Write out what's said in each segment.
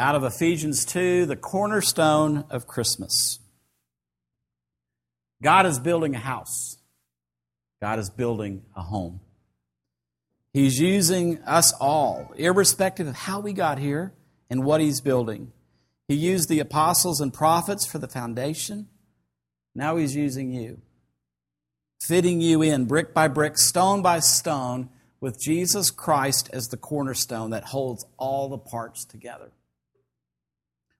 out of Ephesians 2, the cornerstone of Christmas. God is building a house, God is building a home. He's using us all, irrespective of how we got here and what He's building. He used the apostles and prophets for the foundation. Now He's using you, fitting you in brick by brick, stone by stone, with Jesus Christ as the cornerstone that holds all the parts together.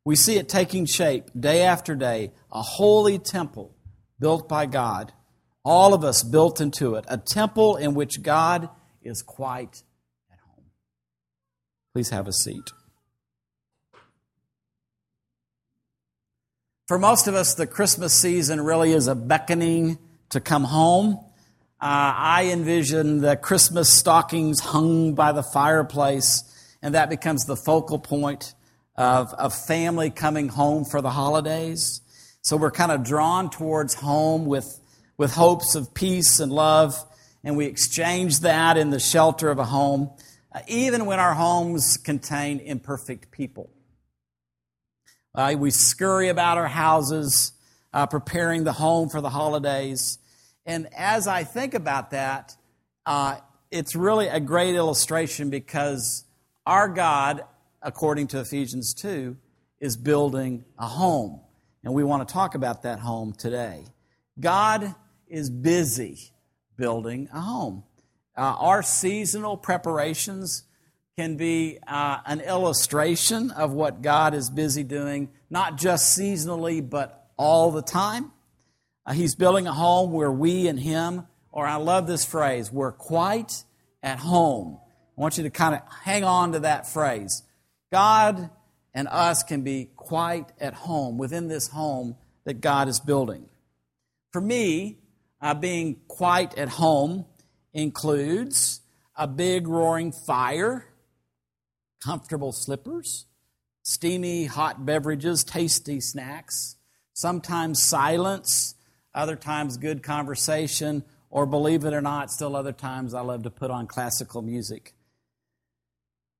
We see it taking shape day after day, a holy temple built by God, all of us built into it, a temple in which God is quite at home. Please have a seat. For most of us, the Christmas season really is a beckoning to come home. Uh, I envision the Christmas stockings hung by the fireplace, and that becomes the focal point of, of family coming home for the holidays. So we're kind of drawn towards home with, with hopes of peace and love, and we exchange that in the shelter of a home, uh, even when our homes contain imperfect people. Uh, we scurry about our houses, uh, preparing the home for the holidays. And as I think about that, uh, it's really a great illustration because our God, according to Ephesians 2, is building a home. And we want to talk about that home today. God is busy building a home. Uh, our seasonal preparations can be uh, an illustration of what God is busy doing, not just seasonally, but all the time. Uh, he's building a home where we and Him, or I love this phrase, we're quite at home. I want you to kind of hang on to that phrase. God and us can be quite at home within this home that God is building. For me, uh, being quite at home includes a big roaring fire, comfortable slippers, steamy hot beverages, tasty snacks, sometimes silence, other times good conversation, or believe it or not, still other times I love to put on classical music.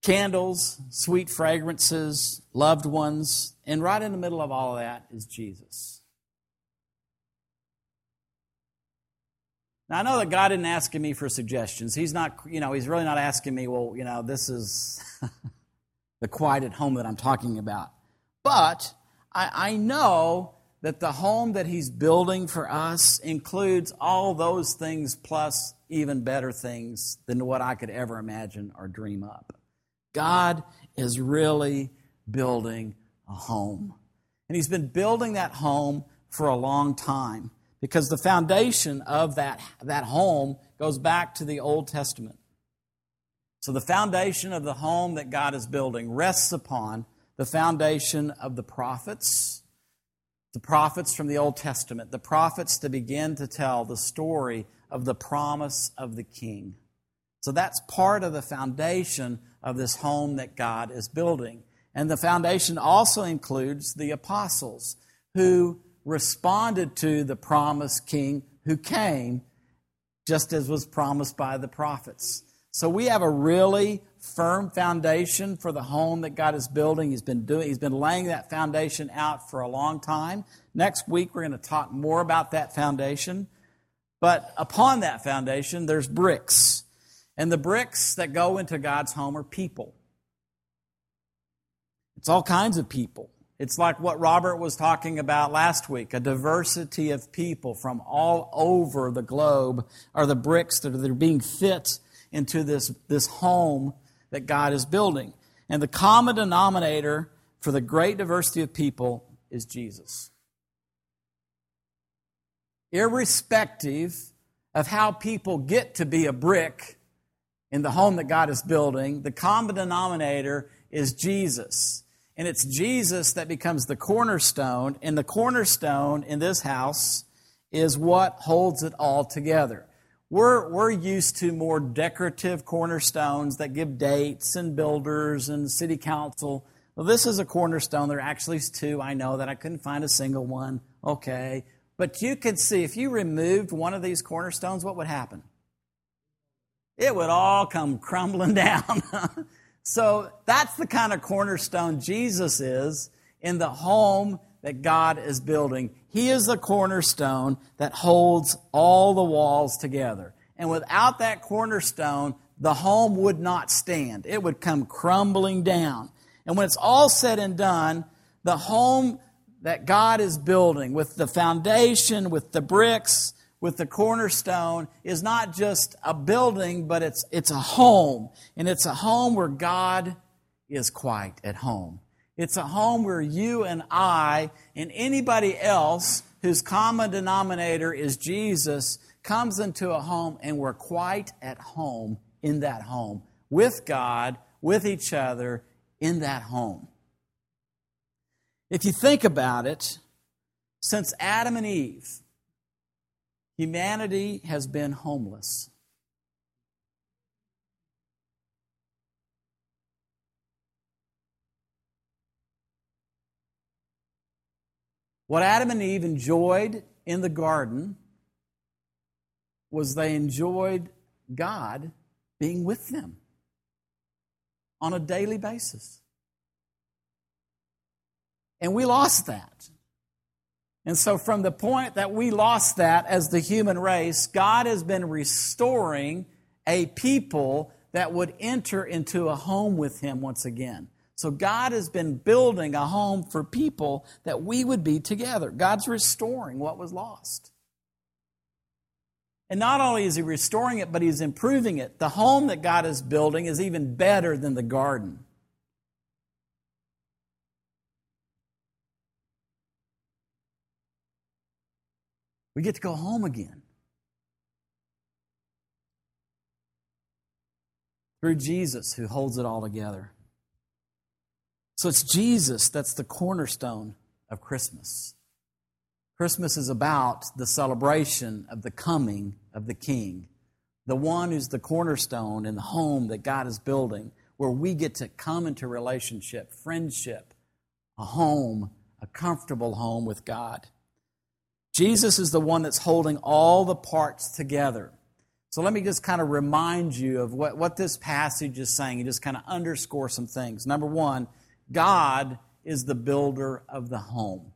Candles, sweet fragrances, loved ones, and right in the middle of all of that is Jesus. Now, I know that God isn't asking me for suggestions. He's not, you know, He's really not asking me, well, you know, this is the quiet at home that I'm talking about. But I, I know that the home that He's building for us includes all those things plus even better things than what I could ever imagine or dream up. God is really building a home. And He's been building that home for a long time because the foundation of that, that home goes back to the Old Testament. So the foundation of the home that God is building rests upon the foundation of the prophets, the prophets from the Old Testament, the prophets to begin to tell the story of the promise of the king. So that's part of the foundation of this home that God is building. And the foundation also includes the apostles who responded to the promised king who came just as was promised by the prophets. So we have a really firm foundation for the home that God is building. He's been doing he's been laying that foundation out for a long time. Next week we're going to talk more about that foundation. But upon that foundation there's bricks. And the bricks that go into God's home are people. It's all kinds of people. It's like what Robert was talking about last week a diversity of people from all over the globe are the bricks that are being fit into this, this home that God is building. And the common denominator for the great diversity of people is Jesus. Irrespective of how people get to be a brick in the home that God is building, the common denominator is Jesus. And it's Jesus that becomes the cornerstone, and the cornerstone in this house is what holds it all together. We're, we're used to more decorative cornerstones that give dates and builders and city council. Well, this is a cornerstone. There are actually two. I know that I couldn't find a single one. Okay. But you could see if you removed one of these cornerstones, what would happen? It would all come crumbling down. So that's the kind of cornerstone Jesus is in the home that God is building. He is the cornerstone that holds all the walls together. And without that cornerstone, the home would not stand. It would come crumbling down. And when it's all said and done, the home that God is building with the foundation, with the bricks, with the cornerstone is not just a building, but it's, it's a home. And it's a home where God is quite at home. It's a home where you and I and anybody else whose common denominator is Jesus comes into a home and we're quite at home in that home with God, with each other in that home. If you think about it, since Adam and Eve, humanity has been homeless. What Adam and Eve enjoyed in the garden was they enjoyed God being with them on a daily basis. And we lost that. And so, from the point that we lost that as the human race, God has been restoring a people that would enter into a home with Him once again. So, God has been building a home for people that we would be together. God's restoring what was lost. And not only is He restoring it, but He's improving it. The home that God is building is even better than the garden. We get to go home again. Through Jesus, who holds it all together. So it's Jesus that's the cornerstone of Christmas. Christmas is about the celebration of the coming of the King, the one who's the cornerstone in the home that God is building, where we get to come into relationship, friendship, a home, a comfortable home with God. Jesus is the one that's holding all the parts together. So let me just kind of remind you of what, what this passage is saying and just kind of underscore some things. Number one, God is the builder of the home.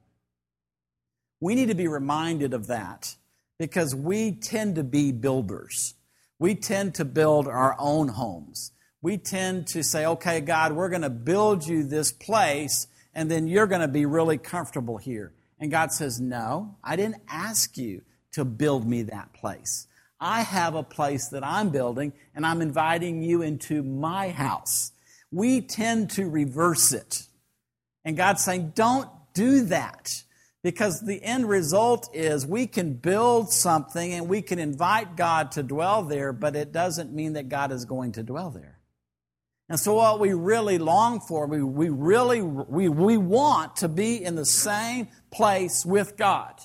We need to be reminded of that because we tend to be builders. We tend to build our own homes. We tend to say, okay, God, we're going to build you this place, and then you're going to be really comfortable here. And God says, no, I didn't ask you to build me that place. I have a place that I'm building, and I'm inviting you into my house. We tend to reverse it. And God's saying, don't do that. Because the end result is we can build something and we can invite God to dwell there, but it doesn't mean that God is going to dwell there. And so what we really long for, we, we really we, we want to be in the same place with God.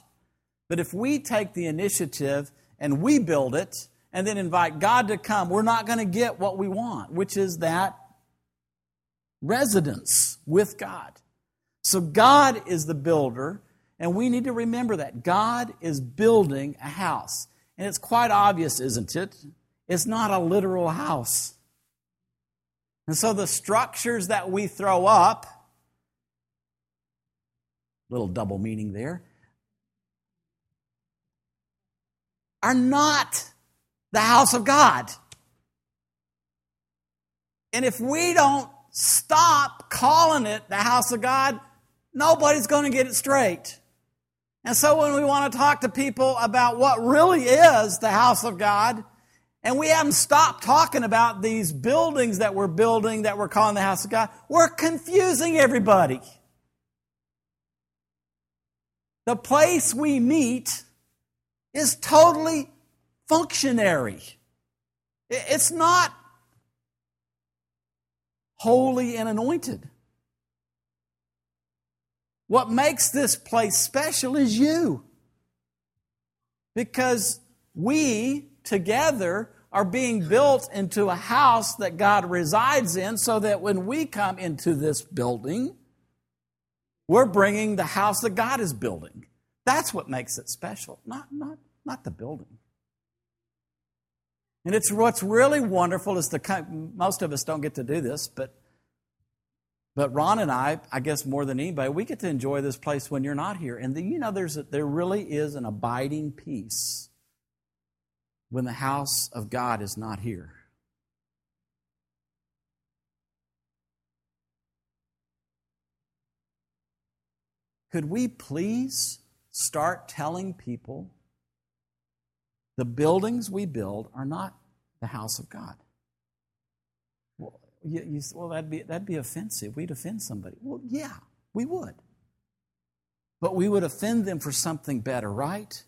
But if we take the initiative and we build it and then invite God to come, we're not going to get what we want, which is that residence with God. So God is the builder and we need to remember that God is building a house. And it's quite obvious, isn't it? It's not a literal house. And so the structures that we throw up, little double meaning there, are not the house of God. And if we don't stop calling it the house of God, nobody's going to get it straight. And so when we want to talk to people about what really is the house of God, and we haven't stopped talking about these buildings that we're building that we're calling the house of God, we're confusing everybody. The place we meet is totally functionary. It's not holy and anointed. What makes this place special is you. Because we together are being built into a house that God resides in so that when we come into this building, we're bringing the house that God is building. That's what makes it special, not, not, not the building. And it's what's really wonderful is the most of us don't get to do this, but but Ron and I, I guess more than anybody, we get to enjoy this place when you're not here. And the, you know, there's a, there really is an abiding peace when the house of God is not here. Could we please start telling people the buildings we build are not the house of God? Well, you, you, well that'd, be, that'd be offensive. We'd offend somebody. Well, yeah, we would. But we would offend them for something better, right?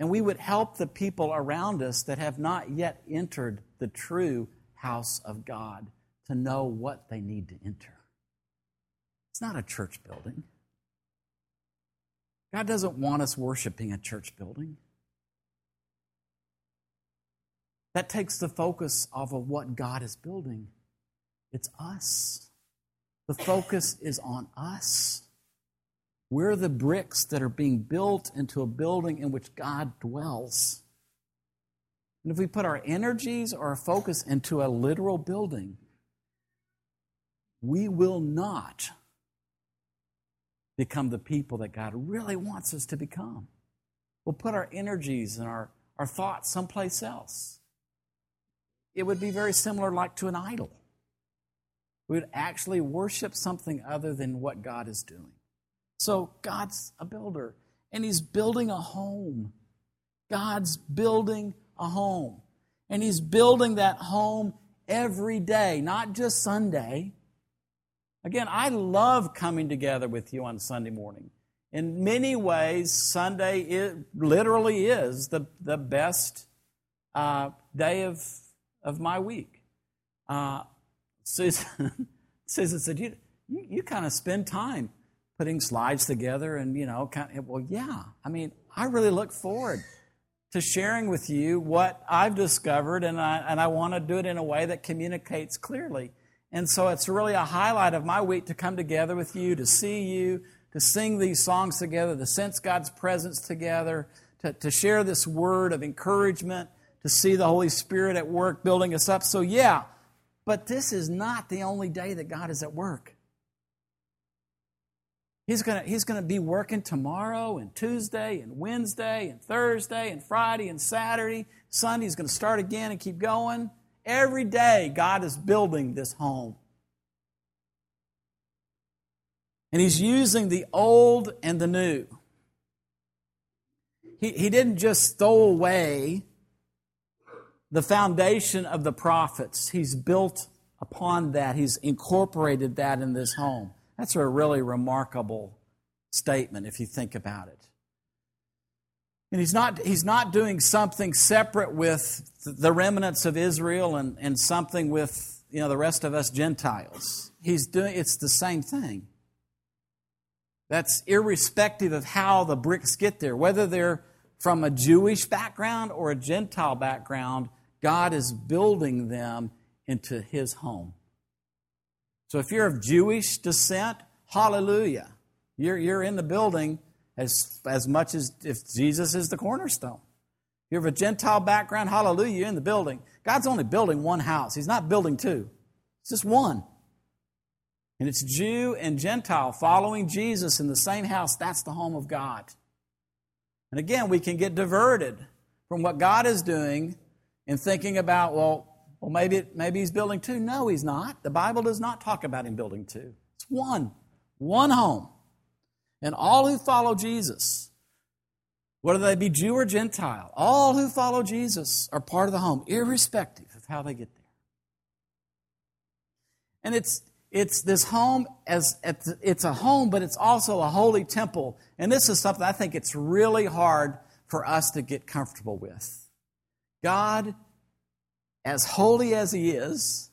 And we would help the people around us that have not yet entered the true house of God to know what they need to enter. It's not a church building. God doesn't want us worshiping a church building. That takes the focus off of what God is building. It's us. The focus is on us. We're the bricks that are being built into a building in which God dwells. And if we put our energies or our focus into a literal building, we will not become the people that God really wants us to become. We'll put our energies and our, our thoughts someplace else. It would be very similar like to an idol. We would actually worship something other than what God is doing. So God's a builder, and He's building a home. God's building a home. And He's building that home every day, not just Sunday. Again, I love coming together with you on Sunday morning. In many ways, Sunday literally is the, the best uh, day of, of my week. Uh, Susan, Susan said, You, you, you kind of spend time putting slides together, and, you know, kind of, well, yeah. I mean, I really look forward to sharing with you what I've discovered, and I, and I want to do it in a way that communicates clearly. And so it's really a highlight of my week to come together with you, to see you, to sing these songs together, to sense God's presence together, to, to share this word of encouragement, to see the Holy Spirit at work building us up. So, yeah, but this is not the only day that God is at work. He's going he's gonna be working tomorrow and Tuesday and Wednesday and Thursday and Friday and Saturday. Sunday, he's going to start again and keep going. Every day, God is building this home. And He's using the old and the new. He, he didn't just throw away the foundation of the prophets, He's built upon that, He's incorporated that in this home. That's a really remarkable statement if you think about it. And he's not, he's not doing something separate with the remnants of Israel and, and something with you know, the rest of us Gentiles. He's doing, it's the same thing. That's irrespective of how the bricks get there, whether they're from a Jewish background or a Gentile background, God is building them into his home. So if you're of Jewish descent, hallelujah. You're, you're in the building as, as much as if Jesus is the cornerstone. If You have a Gentile background, hallelujah, you're in the building. God's only building one house, He's not building two, it's just one. And it's Jew and Gentile following Jesus in the same house. That's the home of God. And again, we can get diverted from what God is doing and thinking about, well, well, maybe, maybe he's building two. No, he's not. The Bible does not talk about him building two. It's one, one home and all who follow Jesus, whether they be Jew or Gentile, all who follow Jesus are part of the home, irrespective of how they get there. And it's it's this home as it's a home, but it's also a holy temple. And this is something I think it's really hard for us to get comfortable with. God, as holy as He is,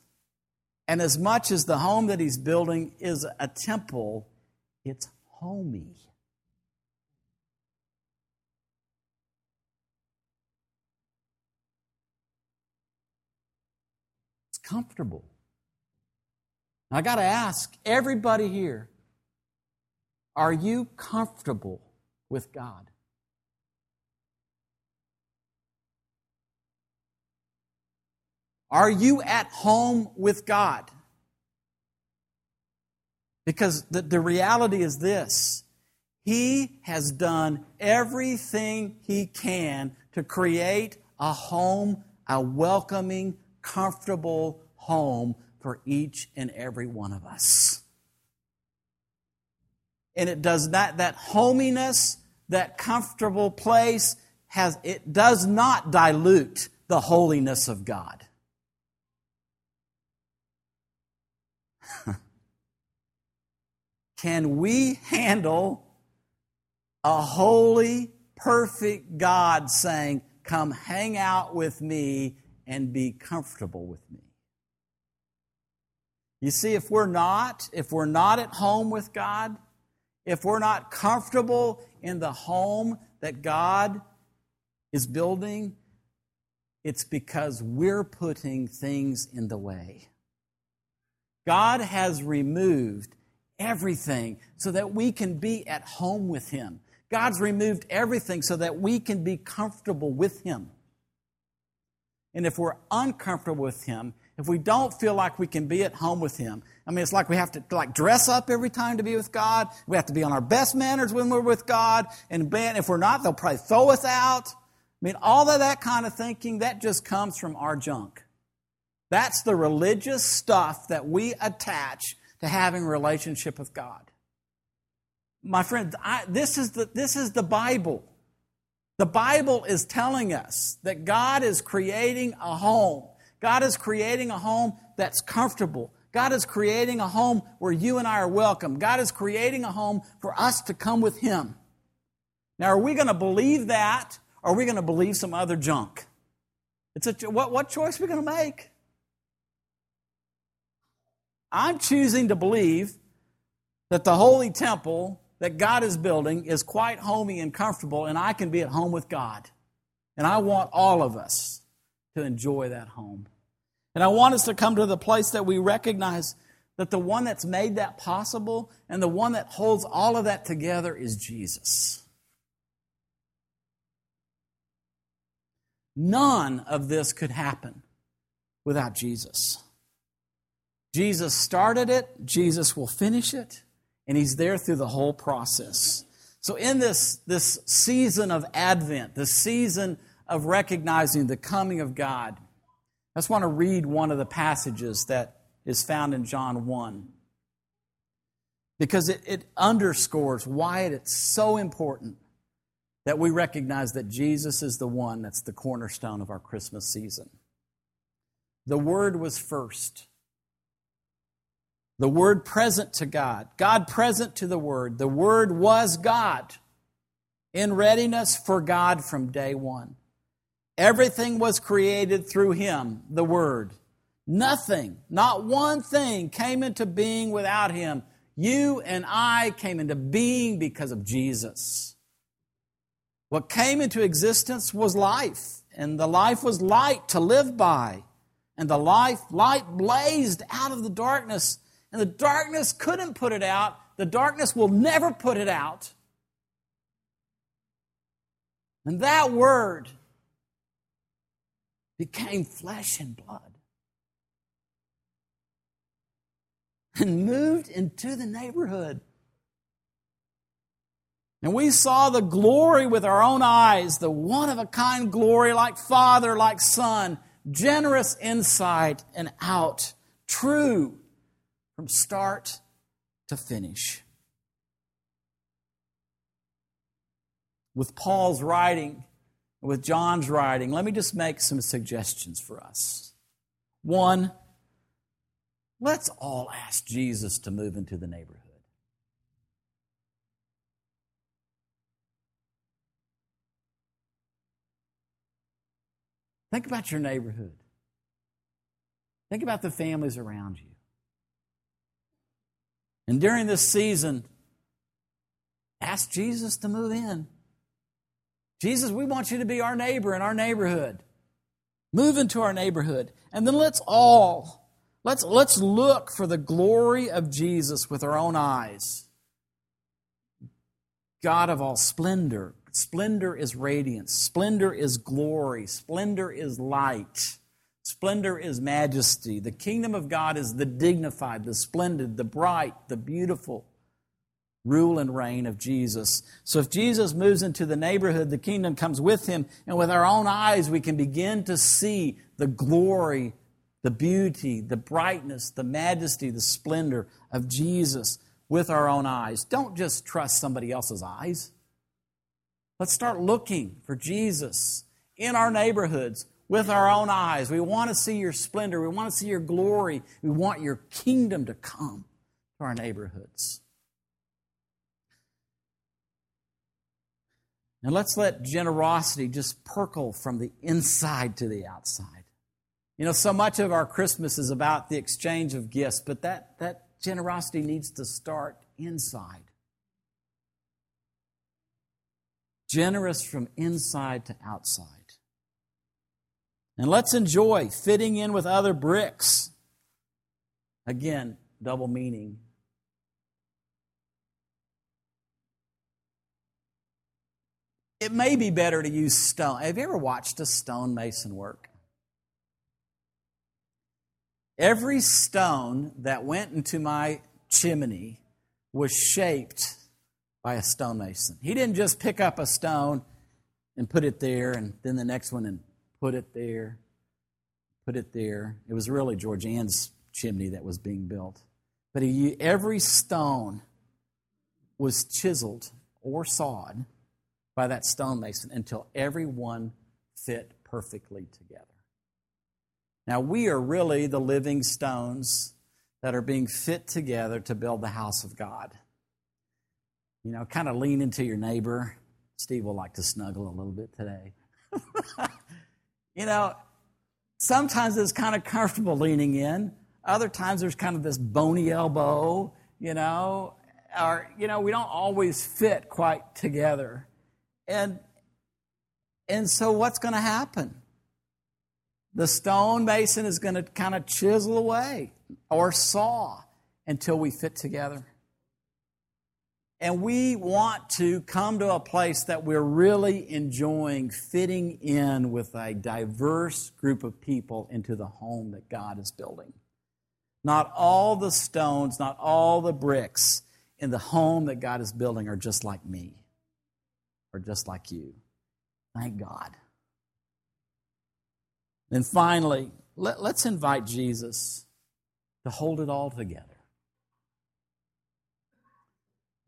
and as much as the home that He's building is a temple, it's homey. It's comfortable. I got to ask everybody here are you comfortable with God? Are you at home with God? Because the, the reality is this He has done everything He can to create a home, a welcoming, comfortable home for each and every one of us. And it does not, that hominess, that comfortable place, has, it does not dilute the holiness of God. Can we handle a holy, perfect God saying, Come hang out with me and be comfortable with me? You see, if we're not, if we're not at home with God, if we're not comfortable in the home that God is building, it's because we're putting things in the way. God has removed everything so that we can be at home with Him. God's removed everything so that we can be comfortable with Him. And if we're uncomfortable with Him, if we don't feel like we can be at home with Him, I mean, it's like we have to like dress up every time to be with God. We have to be on our best manners when we're with God. And man, if we're not, they'll probably throw us out. I mean, all of that kind of thinking, that just comes from our junk. That's the religious stuff that we attach to having relationship with God. My friend, I, this, is the, this is the Bible. The Bible is telling us that God is creating a home. God is creating a home that's comfortable. God is creating a home where you and I are welcome. God is creating a home for us to come with Him. Now, are we going to believe that or are we going to believe some other junk? It's a, what, what choice are we going to make? I'm choosing to believe that the holy temple that God is building is quite homey and comfortable, and I can be at home with God. And I want all of us to enjoy that home. And I want us to come to the place that we recognize that the one that's made that possible and the one that holds all of that together is Jesus. None of this could happen without Jesus. Jesus started it, Jesus will finish it, and He's there through the whole process. So, in this, this season of Advent, the season of recognizing the coming of God, I just want to read one of the passages that is found in John 1 because it, it underscores why it's so important that we recognize that Jesus is the one that's the cornerstone of our Christmas season. The Word was first. The Word present to God, God present to the Word. The Word was God in readiness for God from day one. Everything was created through Him, the Word. Nothing, not one thing came into being without Him. You and I came into being because of Jesus. What came into existence was life, and the life was light to live by. And the life, light blazed out of the darkness and the darkness couldn't put it out. The darkness will never put it out. And that word became flesh and blood and moved into the neighborhood. And we saw the glory with our own eyes, the one of a kind glory, like Father, like Son, generous inside and out, true from start to finish. With Paul's writing, with John's writing, let me just make some suggestions for us. One, let's all ask Jesus to move into the neighborhood. Think about your neighborhood. Think about the families around you. And during this season, ask Jesus to move in. Jesus, we want you to be our neighbor in our neighborhood. Move into our neighborhood. And then let's all let's let's look for the glory of Jesus with our own eyes. God of all splendor. Splendor is radiance. Splendor is glory. Splendor is light. Splendor is majesty. The kingdom of God is the dignified, the splendid, the bright, the beautiful rule and reign of Jesus. So if Jesus moves into the neighborhood, the kingdom comes with him, and with our own eyes, we can begin to see the glory, the beauty, the brightness, the majesty, the splendor of Jesus with our own eyes. Don't just trust somebody else's eyes. Let's start looking for Jesus in our neighborhoods with our own eyes. We want to see your splendor. We want to see your glory. We want your kingdom to come to our neighborhoods. And let's let generosity just perkle from the inside to the outside. You know, so much of our Christmas is about the exchange of gifts, but that, that generosity needs to start inside. Generous from inside to outside. And let's enjoy fitting in with other bricks. Again, double meaning. It may be better to use stone. Have you ever watched a stonemason work? Every stone that went into my chimney was shaped by a stonemason. He didn't just pick up a stone and put it there, and then the next one and put it there, put it there. It was really George Ann's chimney that was being built. But he, every stone was chiseled or sawed by that stonemason until every one fit perfectly together. Now, we are really the living stones that are being fit together to build the house of God. You know, kind of lean into your neighbor. Steve will like to snuggle a little bit today. You know, sometimes it's kind of comfortable leaning in. Other times there's kind of this bony elbow, you know, or, you know, we don't always fit quite together. And, and so what's going to happen? The stonemason is going to kind of chisel away or saw until we fit together. And we want to come to a place that we're really enjoying fitting in with a diverse group of people into the home that God is building. Not all the stones, not all the bricks in the home that God is building are just like me or just like you. Thank God. And finally, let, us invite Jesus to hold it all together.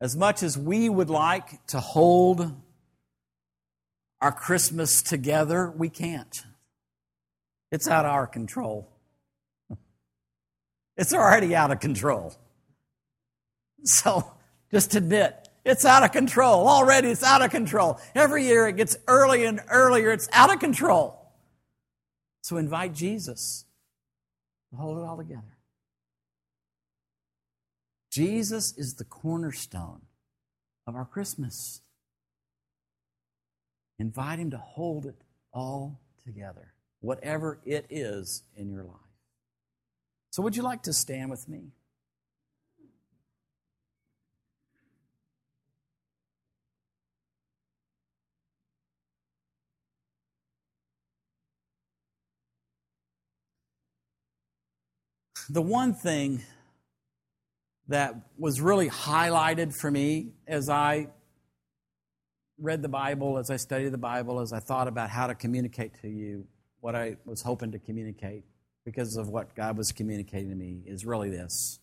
As much as we would like to hold our Christmas together, we can't. It's out of our control. It's already out of control. So just admit it's out of control. Already it's out of control. Every year it gets earlier and earlier. It's out of control. So invite Jesus to hold it all together. Jesus is the cornerstone of our Christmas. Invite him to hold it all together, whatever it is in your life. So, would you like to stand with me? the one thing that was really highlighted for me as I read the Bible, as I studied the Bible, as I thought about how to communicate to you what I was hoping to communicate because of what God was communicating to me is really this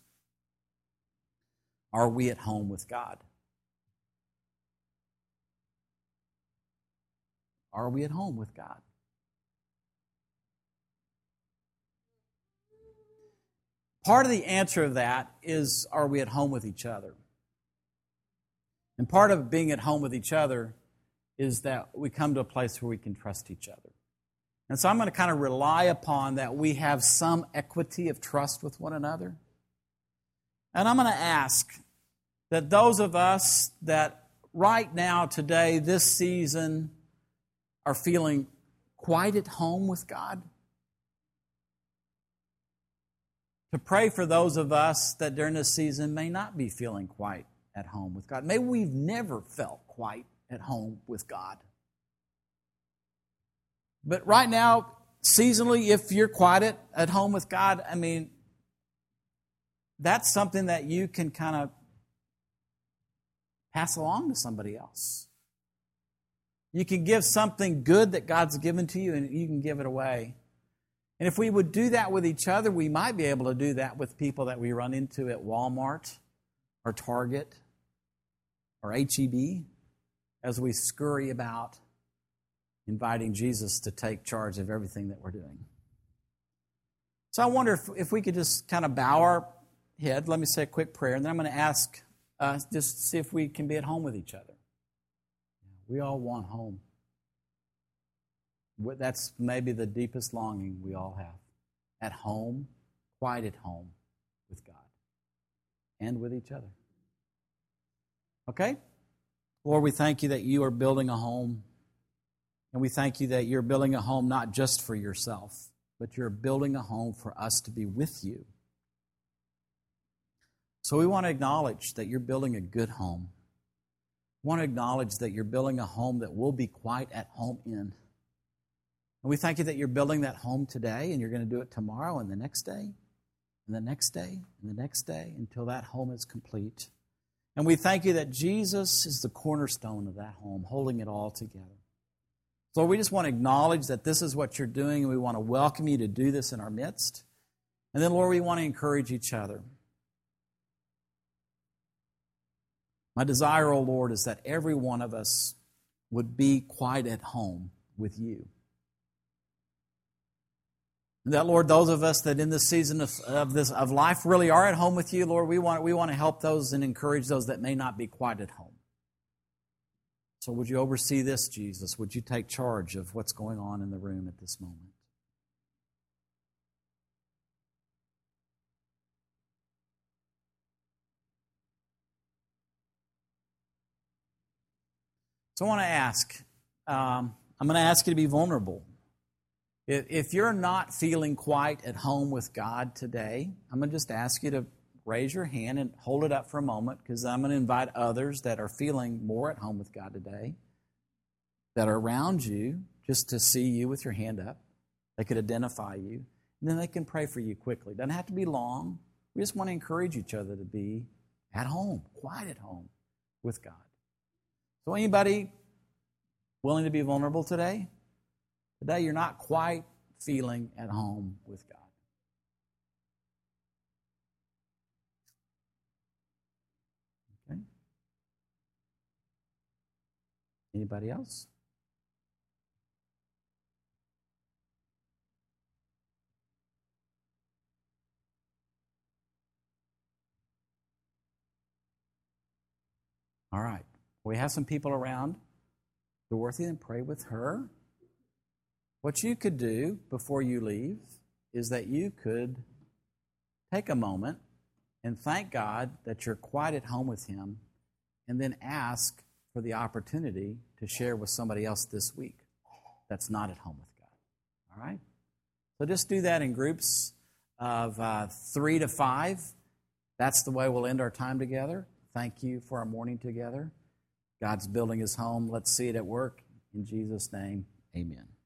Are we at home with God? Are we at home with God? Part of the answer of that is are we at home with each other? And part of being at home with each other is that we come to a place where we can trust each other. And so I'm going to kind of rely upon that we have some equity of trust with one another. And I'm going to ask that those of us that right now, today, this season, are feeling quite at home with God to pray for those of us that during this season may not be feeling quite at home with God. Maybe we've never felt quite at home with God. But right now, seasonally, if you're quiet at, at home with God, I mean, that's something that you can kind of pass along to somebody else. You can give something good that God's given to you and you can give it away. And if we would do that with each other, we might be able to do that with people that we run into at Walmart or Target or HEB as we scurry about inviting Jesus to take charge of everything that we're doing. So I wonder if, if we could just kind of bow our head. Let me say a quick prayer, and then I'm going to ask uh, just see if we can be at home with each other. We all want home. That's maybe the deepest longing we all have. At home, quiet at home with God and with each other. Okay? Lord, we thank you that you are building a home. And we thank you that you're building a home not just for yourself, but you're building a home for us to be with you. So we want to acknowledge that you're building a good home. We want to acknowledge that you're building a home that we'll be quite at home in. And we thank you that you're building that home today and you're going to do it tomorrow and the next day and the next day and the next day until that home is complete. And we thank you that Jesus is the cornerstone of that home, holding it all together. So we just want to acknowledge that this is what you're doing, and we want to welcome you to do this in our midst. And then, Lord, we want to encourage each other. My desire, O oh Lord, is that every one of us would be quite at home with you. And that, Lord, those of us that in this season of, of, this, of life really are at home with you, Lord, we want, we want to help those and encourage those that may not be quite at home. So, would you oversee this, Jesus? Would you take charge of what's going on in the room at this moment? So, I want to ask um, I'm going to ask you to be vulnerable. If you're not feeling quite at home with God today, I'm going to just ask you to raise your hand and hold it up for a moment because I'm going to invite others that are feeling more at home with God today that are around you just to see you with your hand up. They could identify you, and then they can pray for you quickly. Doesn't have to be long. We just want to encourage each other to be at home, quiet at home with God. So, anybody willing to be vulnerable today? Today, you're not quite feeling at home with God. Okay. Anybody else? All right. We have some people around. Dorothy, and pray with her. What you could do before you leave is that you could take a moment and thank God that you're quite at home with Him, and then ask for the opportunity to share with somebody else this week that's not at home with God. All right? So just do that in groups of uh, three to five. That's the way we'll end our time together. Thank you for our morning together. God's building his home. Let's see it at work. In Jesus' name, amen.